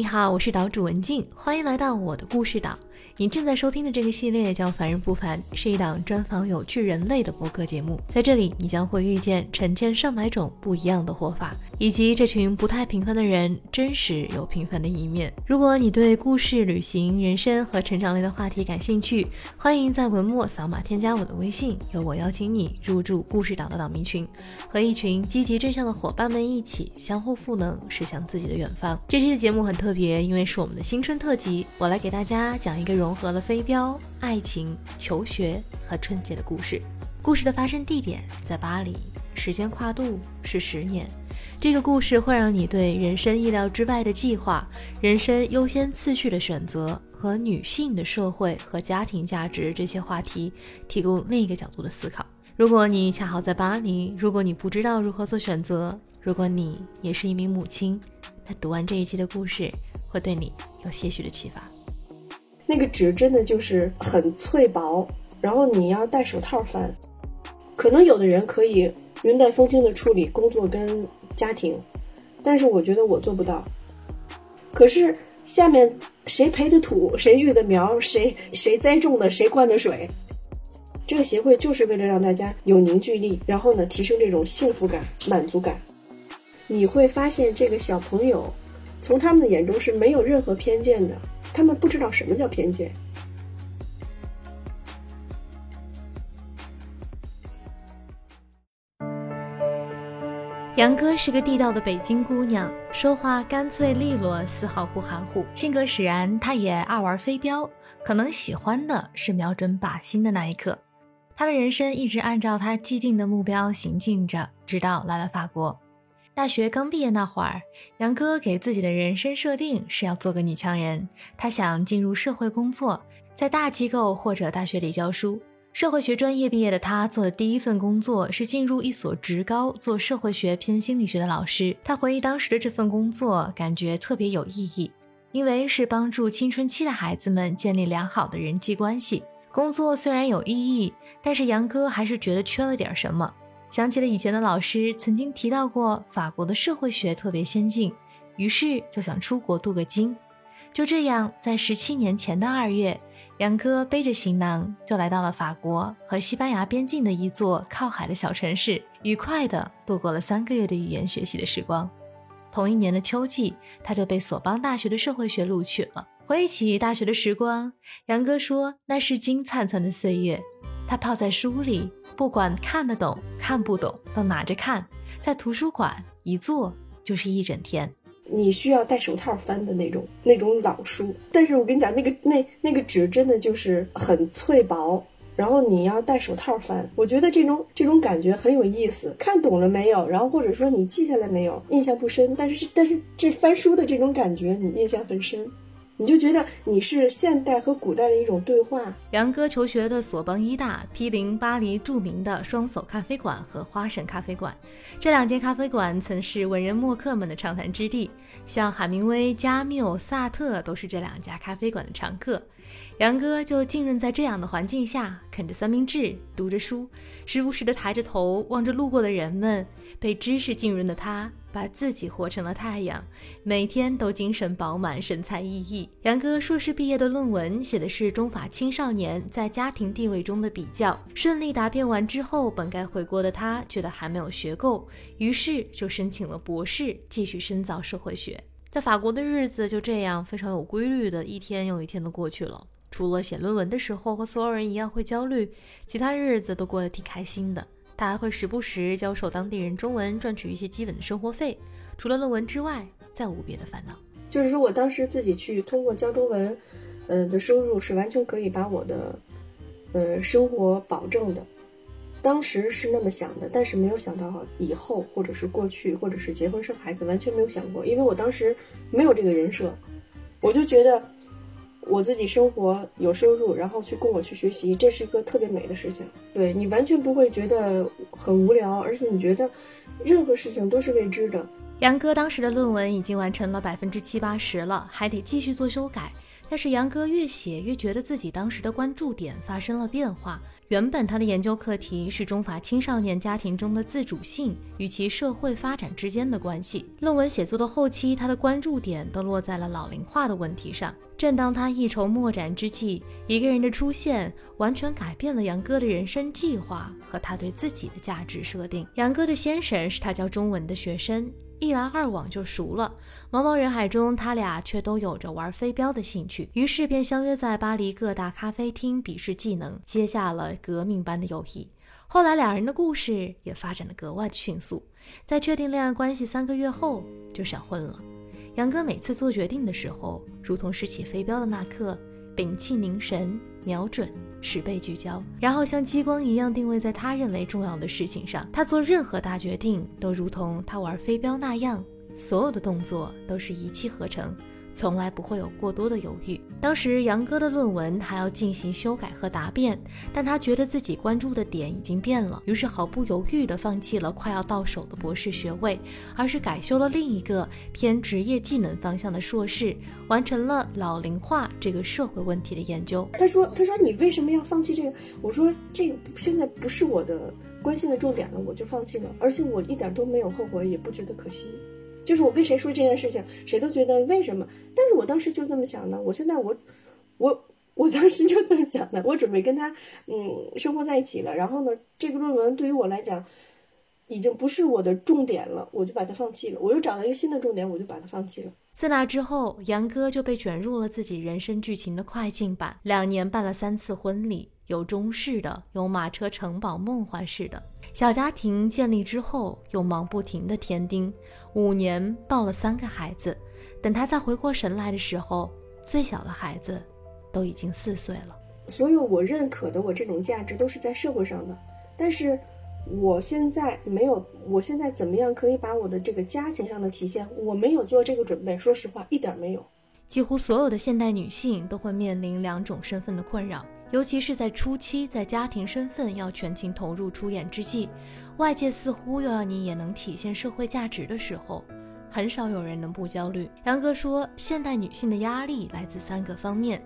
你好，我是岛主文静，欢迎来到我的故事岛。你正在收听的这个系列叫《凡人不凡》，是一档专访有趣人类的播客节目。在这里，你将会遇见成千上百种不一样的活法，以及这群不太平凡的人真实又平凡的一面。如果你对故事、旅行、人生和成长类的话题感兴趣，欢迎在文末扫码添加我的微信，由我邀请你入驻故事岛的岛民群，和一群积极正向的伙伴们一起相互赋能，驶向自己的远方。这期的节目很特别，因为是我们的新春特辑，我来给大家讲一个容融合了飞镖、爱情、求学和春节的故事。故事的发生地点在巴黎，时间跨度是十年。这个故事会让你对人生意料之外的计划、人生优先次序的选择和女性的社会和家庭价值这些话题提供另一个角度的思考。如果你恰好在巴黎，如果你不知道如何做选择，如果你也是一名母亲，那读完这一期的故事会对你有些许的启发。那个纸真的就是很脆薄，然后你要戴手套翻。可能有的人可以云淡风轻的处理工作跟家庭，但是我觉得我做不到。可是下面谁培的土，谁育的苗，谁谁栽种的，谁灌的水，这个协会就是为了让大家有凝聚力，然后呢提升这种幸福感、满足感。你会发现这个小朋友，从他们的眼中是没有任何偏见的。他们不知道什么叫偏见。杨哥是个地道的北京姑娘，说话干脆利落，丝毫不含糊。性格使然，她也爱玩飞镖，可能喜欢的是瞄准靶心的那一刻。她的人生一直按照她既定的目标行进着，直到来了法国。大学刚毕业那会儿，杨哥给自己的人生设定是要做个女强人。他想进入社会工作，在大机构或者大学里教书。社会学专业毕业的他，做的第一份工作是进入一所职高做社会学偏心理学的老师。他回忆当时的这份工作，感觉特别有意义，因为是帮助青春期的孩子们建立良好的人际关系。工作虽然有意义，但是杨哥还是觉得缺了点什么。想起了以前的老师曾经提到过，法国的社会学特别先进，于是就想出国镀个金。就这样，在十七年前的二月，杨哥背着行囊就来到了法国和西班牙边境的一座靠海的小城市，愉快地度过了三个月的语言学习的时光。同一年的秋季，他就被索邦大学的社会学录取了。回忆起大学的时光，杨哥说那是金灿灿的岁月，他泡在书里。不管看得懂看不懂，都拿着看，在图书馆一坐就是一整天。你需要戴手套翻的那种那种老书，但是我跟你讲，那个那那个纸真的就是很脆薄，然后你要戴手套翻。我觉得这种这种感觉很有意思，看懂了没有？然后或者说你记下来没有？印象不深，但是但是这翻书的这种感觉，你印象很深。你就觉得你是现代和古代的一种对话。杨哥求学的索邦一大毗邻巴黎著名的双叟咖啡馆和花神咖啡馆，这两间咖啡馆曾是文人墨客们的畅谈之地，像海明威、加缪、萨特都是这两家咖啡馆的常客。杨哥就浸润在这样的环境下，啃着三明治，读着书，时不时地抬着头望着路过的人们。被知识浸润的他，把自己活成了太阳，每天都精神饱满，神采奕奕。杨哥硕士毕业的论文写的是中法青少年在家庭地位中的比较。顺利答辩完之后，本该回国的他觉得还没有学够，于是就申请了博士，继续深造社会学。在法国的日子就这样非常有规律的一天又一天的过去了。除了写论文的时候和所有人一样会焦虑，其他日子都过得挺开心的。他还会时不时教授当地人中文，赚取一些基本的生活费。除了论文之外，再无别的烦恼。就是说我当时自己去通过教中文，呃的收入是完全可以把我的，呃生活保证的。当时是那么想的，但是没有想到以后，或者是过去，或者是结婚生孩子，完全没有想过，因为我当时没有这个人设，我就觉得。我自己生活有收入，然后去供我去学习，这是一个特别美的事情。对你完全不会觉得很无聊，而且你觉得任何事情都是未知的。杨哥当时的论文已经完成了百分之七八十了，还得继续做修改。但是杨哥越写越觉得自己当时的关注点发生了变化。原本他的研究课题是中法青少年家庭中的自主性与其社会发展之间的关系。论文写作的后期，他的关注点都落在了老龄化的问题上。正当他一筹莫展之际，一个人的出现完全改变了杨哥的人生计划和他对自己的价值设定。杨哥的先生是他教中文的学生。一来二往就熟了，茫茫人海中，他俩却都有着玩飞镖的兴趣，于是便相约在巴黎各大咖啡厅比试技能，结下了革命般的友谊。后来，两人的故事也发展的格外迅速，在确定恋爱关系三个月后就闪婚了。杨哥每次做决定的时候，如同拾起飞镖的那刻，屏气凝神，瞄准。十倍聚焦，然后像激光一样定位在他认为重要的事情上。他做任何大决定都如同他玩飞镖那样，所有的动作都是一气呵成。从来不会有过多的犹豫。当时杨哥的论文还要进行修改和答辩，但他觉得自己关注的点已经变了，于是毫不犹豫地放弃了快要到手的博士学位，而是改修了另一个偏职业技能方向的硕士，完成了老龄化这个社会问题的研究。他说：“他说你为什么要放弃这个？”我说：“这个现在不是我的关心的重点了，我就放弃了，而且我一点都没有后悔，也不觉得可惜。”就是我跟谁说这件事情，谁都觉得为什么？但是我当时就这么想的。我现在我，我我当时就这么想的。我准备跟他嗯生活在一起了。然后呢，这个论文对于我来讲，已经不是我的重点了，我就把它放弃了。我又找到一个新的重点，我就把它放弃了。自那之后，杨哥就被卷入了自己人生剧情的快进版。两年办了三次婚礼，有中式的，有马车城堡梦幻式的。小家庭建立之后，又忙不停的添丁，五年抱了三个孩子。等他再回过神来的时候，最小的孩子都已经四岁了。所有我认可的我这种价值都是在社会上的，但是我现在没有，我现在怎么样可以把我的这个家庭上的体现，我没有做这个准备。说实话，一点没有。几乎所有的现代女性都会面临两种身份的困扰。尤其是在初期，在家庭身份要全情投入出演之际，外界似乎又要你也能体现社会价值的时候，很少有人能不焦虑。杨哥说，现代女性的压力来自三个方面：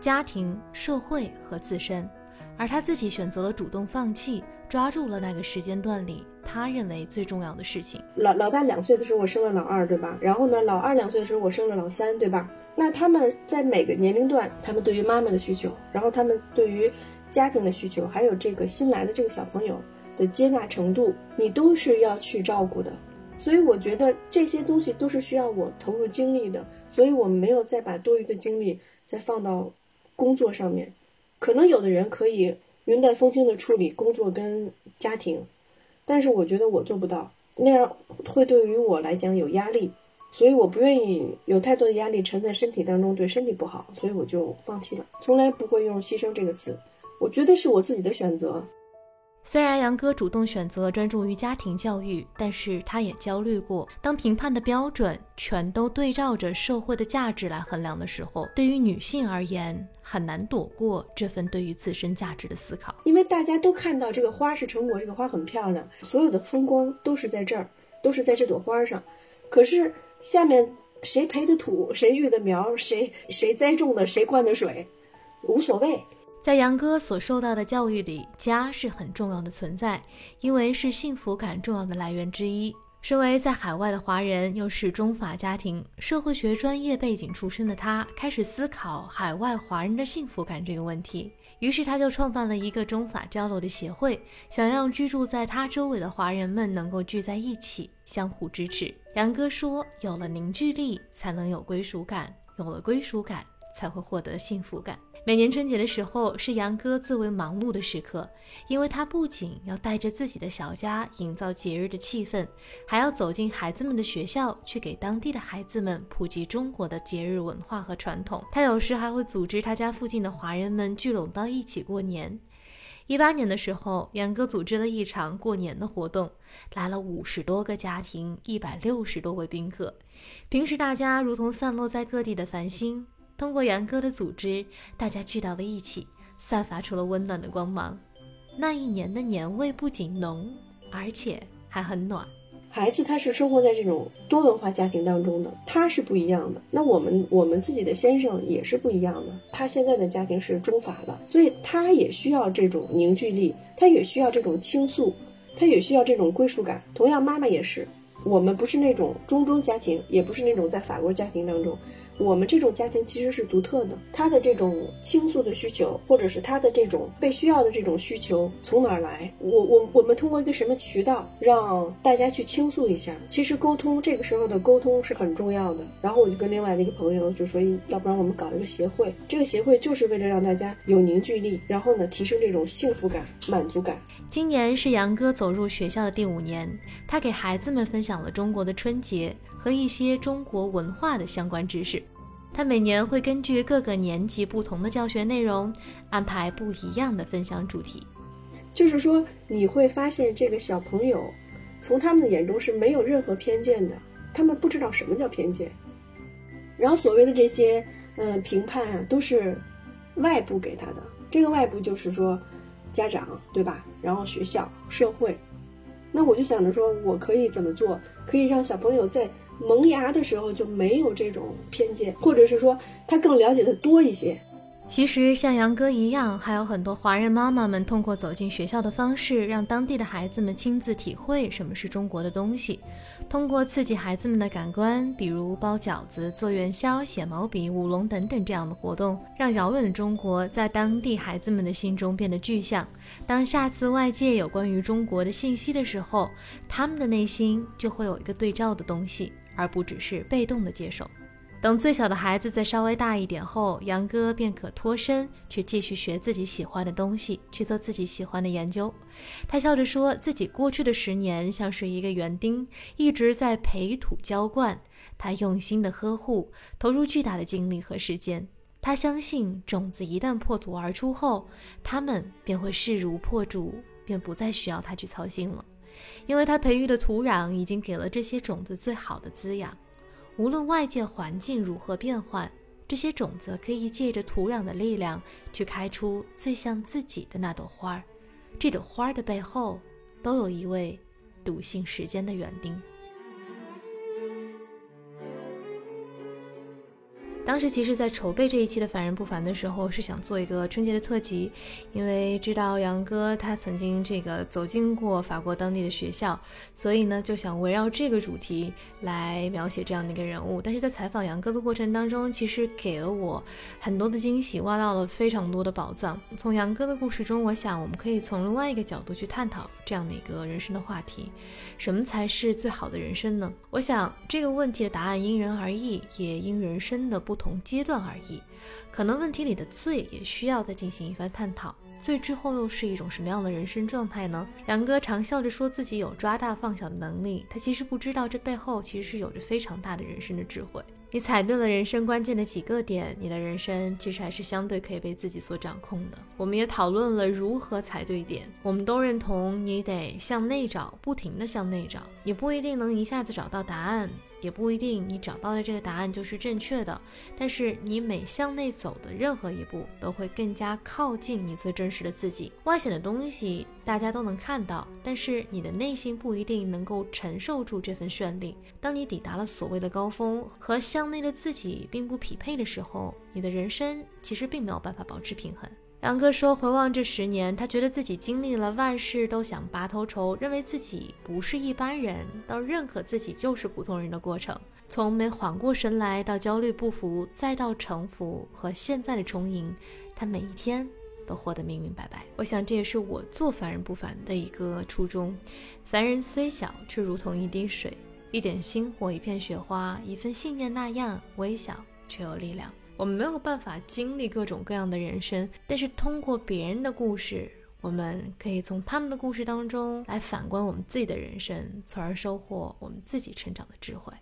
家庭、社会和自身。而他自己选择了主动放弃，抓住了那个时间段里他认为最重要的事情。老老大两岁的时候，我生了老二，对吧？然后呢，老二两岁的时候，我生了老三，对吧？那他们在每个年龄段，他们对于妈妈的需求，然后他们对于家庭的需求，还有这个新来的这个小朋友的接纳程度，你都是要去照顾的。所以我觉得这些东西都是需要我投入精力的。所以我没有再把多余的精力再放到工作上面。可能有的人可以云淡风轻的处理工作跟家庭，但是我觉得我做不到，那样会对于我来讲有压力。所以我不愿意有太多的压力沉在身体当中，对身体不好，所以我就放弃了，从来不会用牺牲这个词。我觉得是我自己的选择。虽然杨哥主动选择专注于家庭教育，但是他也焦虑过。当评判的标准全都对照着社会的价值来衡量的时候，对于女性而言，很难躲过这份对于自身价值的思考。因为大家都看到这个花是成果，这个花很漂亮，所有的风光都是在这儿，都是在这朵花上。可是。下面谁培的土，谁育的苗，谁谁栽种的，谁灌的水，无所谓。在杨哥所受到的教育里，家是很重要的存在，因为是幸福感重要的来源之一。身为在海外的华人，又是中法家庭社会学专业背景出身的他，开始思考海外华人的幸福感这个问题。于是他就创办了一个中法交流的协会，想让居住在他周围的华人们能够聚在一起，相互支持。杨哥说：“有了凝聚力，才能有归属感；有了归属感，才会获得幸福感。”每年春节的时候是杨哥最为忙碌的时刻，因为他不仅要带着自己的小家营造节日的气氛，还要走进孩子们的学校，去给当地的孩子们普及中国的节日文化和传统。他有时还会组织他家附近的华人们聚拢到一起过年。一八年的时候，杨哥组织了一场过年的活动，来了五十多个家庭，一百六十多位宾客。平时大家如同散落在各地的繁星。通过杨哥的组织，大家聚到了一起，散发出了温暖的光芒。那一年的年味不仅浓，而且还很暖。孩子他是生活在这种多文化家庭当中的，他是不一样的。那我们我们自己的先生也是不一样的，他现在的家庭是中法的，所以他也需要这种凝聚力，他也需要这种倾诉，他也需要这种归属感。同样，妈妈也是，我们不是那种中中家庭，也不是那种在法国家庭当中。我们这种家庭其实是独特的，他的这种倾诉的需求，或者是他的这种被需要的这种需求从哪儿来？我我我们通过一个什么渠道让大家去倾诉一下？其实沟通这个时候的沟通是很重要的。然后我就跟另外的一个朋友就说，要不然我们搞一个协会，这个协会就是为了让大家有凝聚力，然后呢提升这种幸福感、满足感。今年是杨哥走入学校的第五年，他给孩子们分享了中国的春节。和一些中国文化的相关知识，他每年会根据各个年级不同的教学内容，安排不一样的分享主题。就是说，你会发现这个小朋友，从他们的眼中是没有任何偏见的，他们不知道什么叫偏见。然后所谓的这些，嗯，评判啊，都是外部给他的。这个外部就是说，家长对吧？然后学校、社会。那我就想着说，我可以怎么做，可以让小朋友在。萌芽的时候就没有这种偏见，或者是说他更了解的多一些。其实像杨哥一样，还有很多华人妈妈们通过走进学校的方式，让当地的孩子们亲自体会什么是中国的东西。通过刺激孩子们的感官，比如包饺子、做元宵、写毛笔、舞龙等等这样的活动，让遥远的中国在当地孩子们的心中变得具象。当下次外界有关于中国的信息的时候，他们的内心就会有一个对照的东西。而不只是被动的接受。等最小的孩子再稍微大一点后，杨哥便可脱身，去继续学自己喜欢的东西，去做自己喜欢的研究。他笑着说自己过去的十年像是一个园丁，一直在培土浇灌。他用心的呵护，投入巨大的精力和时间。他相信，种子一旦破土而出后，他们便会势如破竹，便不再需要他去操心了。因为它培育的土壤已经给了这些种子最好的滋养，无论外界环境如何变换，这些种子可以借着土壤的力量去开出最像自己的那朵花儿。这朵花儿的背后，都有一位笃信时间的园丁。当时其实，在筹备这一期的《凡人不凡》的时候，是想做一个春节的特辑，因为知道杨哥他曾经这个走进过法国当地的学校，所以呢，就想围绕这个主题来描写这样的一个人物。但是在采访杨哥的过程当中，其实给了我很多的惊喜，挖到了非常多的宝藏。从杨哥的故事中，我想我们可以从另外一个角度去探讨这样的一个人生的话题：什么才是最好的人生呢？我想这个问题的答案因人而异，也因人生的不。不同阶段而已，可能问题里的罪也需要再进行一番探讨。罪之后又是一种什么样的人生状态呢？杨哥常笑着说自己有抓大放小的能力，他其实不知道这背后其实是有着非常大的人生的智慧。你踩对了人生关键的几个点，你的人生其实还是相对可以被自己所掌控的。我们也讨论了如何踩对点，我们都认同你得向内找，不停的向内找，你不一定能一下子找到答案。也不一定你找到的这个答案就是正确的，但是你每向内走的任何一步，都会更加靠近你最真实的自己。外显的东西大家都能看到，但是你的内心不一定能够承受住这份绚丽。当你抵达了所谓的高峰，和向内的自己并不匹配的时候，你的人生其实并没有办法保持平衡。杨哥说：“回望这十年，他觉得自己经历了万事都想拔头筹，认为自己不是一般人，到认可自己就是普通人的过程。从没缓过神来到焦虑不服，再到城府和现在的重赢，他每一天都活得明明白白。我想这也是我做凡人不凡的一个初衷。凡人虽小，却如同一滴水，一点星火，一片雪花，一份信念那样微小，却有力量。”我们没有办法经历各种各样的人生，但是通过别人的故事，我们可以从他们的故事当中来反观我们自己的人生，从而收获我们自己成长的智慧。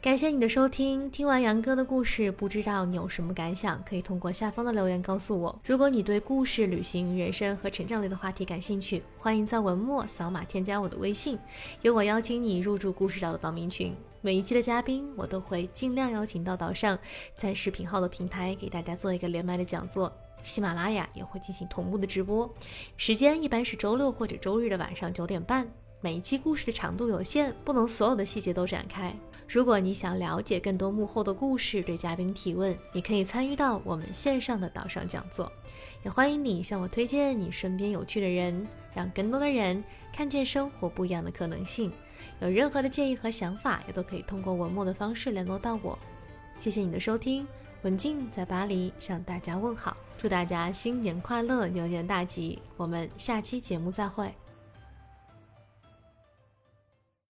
感谢你的收听，听完杨哥的故事，不知道你有什么感想？可以通过下方的留言告诉我。如果你对故事、旅行、人生和成长类的话题感兴趣，欢迎在文末扫码添加我的微信，由我邀请你入驻故事岛的报名群。每一期的嘉宾，我都会尽量邀请到岛上，在视频号的平台给大家做一个连麦的讲座。喜马拉雅也会进行同步的直播，时间一般是周六或者周日的晚上九点半。每一期故事的长度有限，不能所有的细节都展开。如果你想了解更多幕后的故事，对嘉宾提问，你可以参与到我们线上的岛上讲座。也欢迎你向我推荐你身边有趣的人，让更多的人看见生活不一样的可能性。有任何的建议和想法，也都可以通过文末的方式联络到我。谢谢你的收听，文静在巴黎向大家问好，祝大家新年快乐，牛年大吉！我们下期节目再会。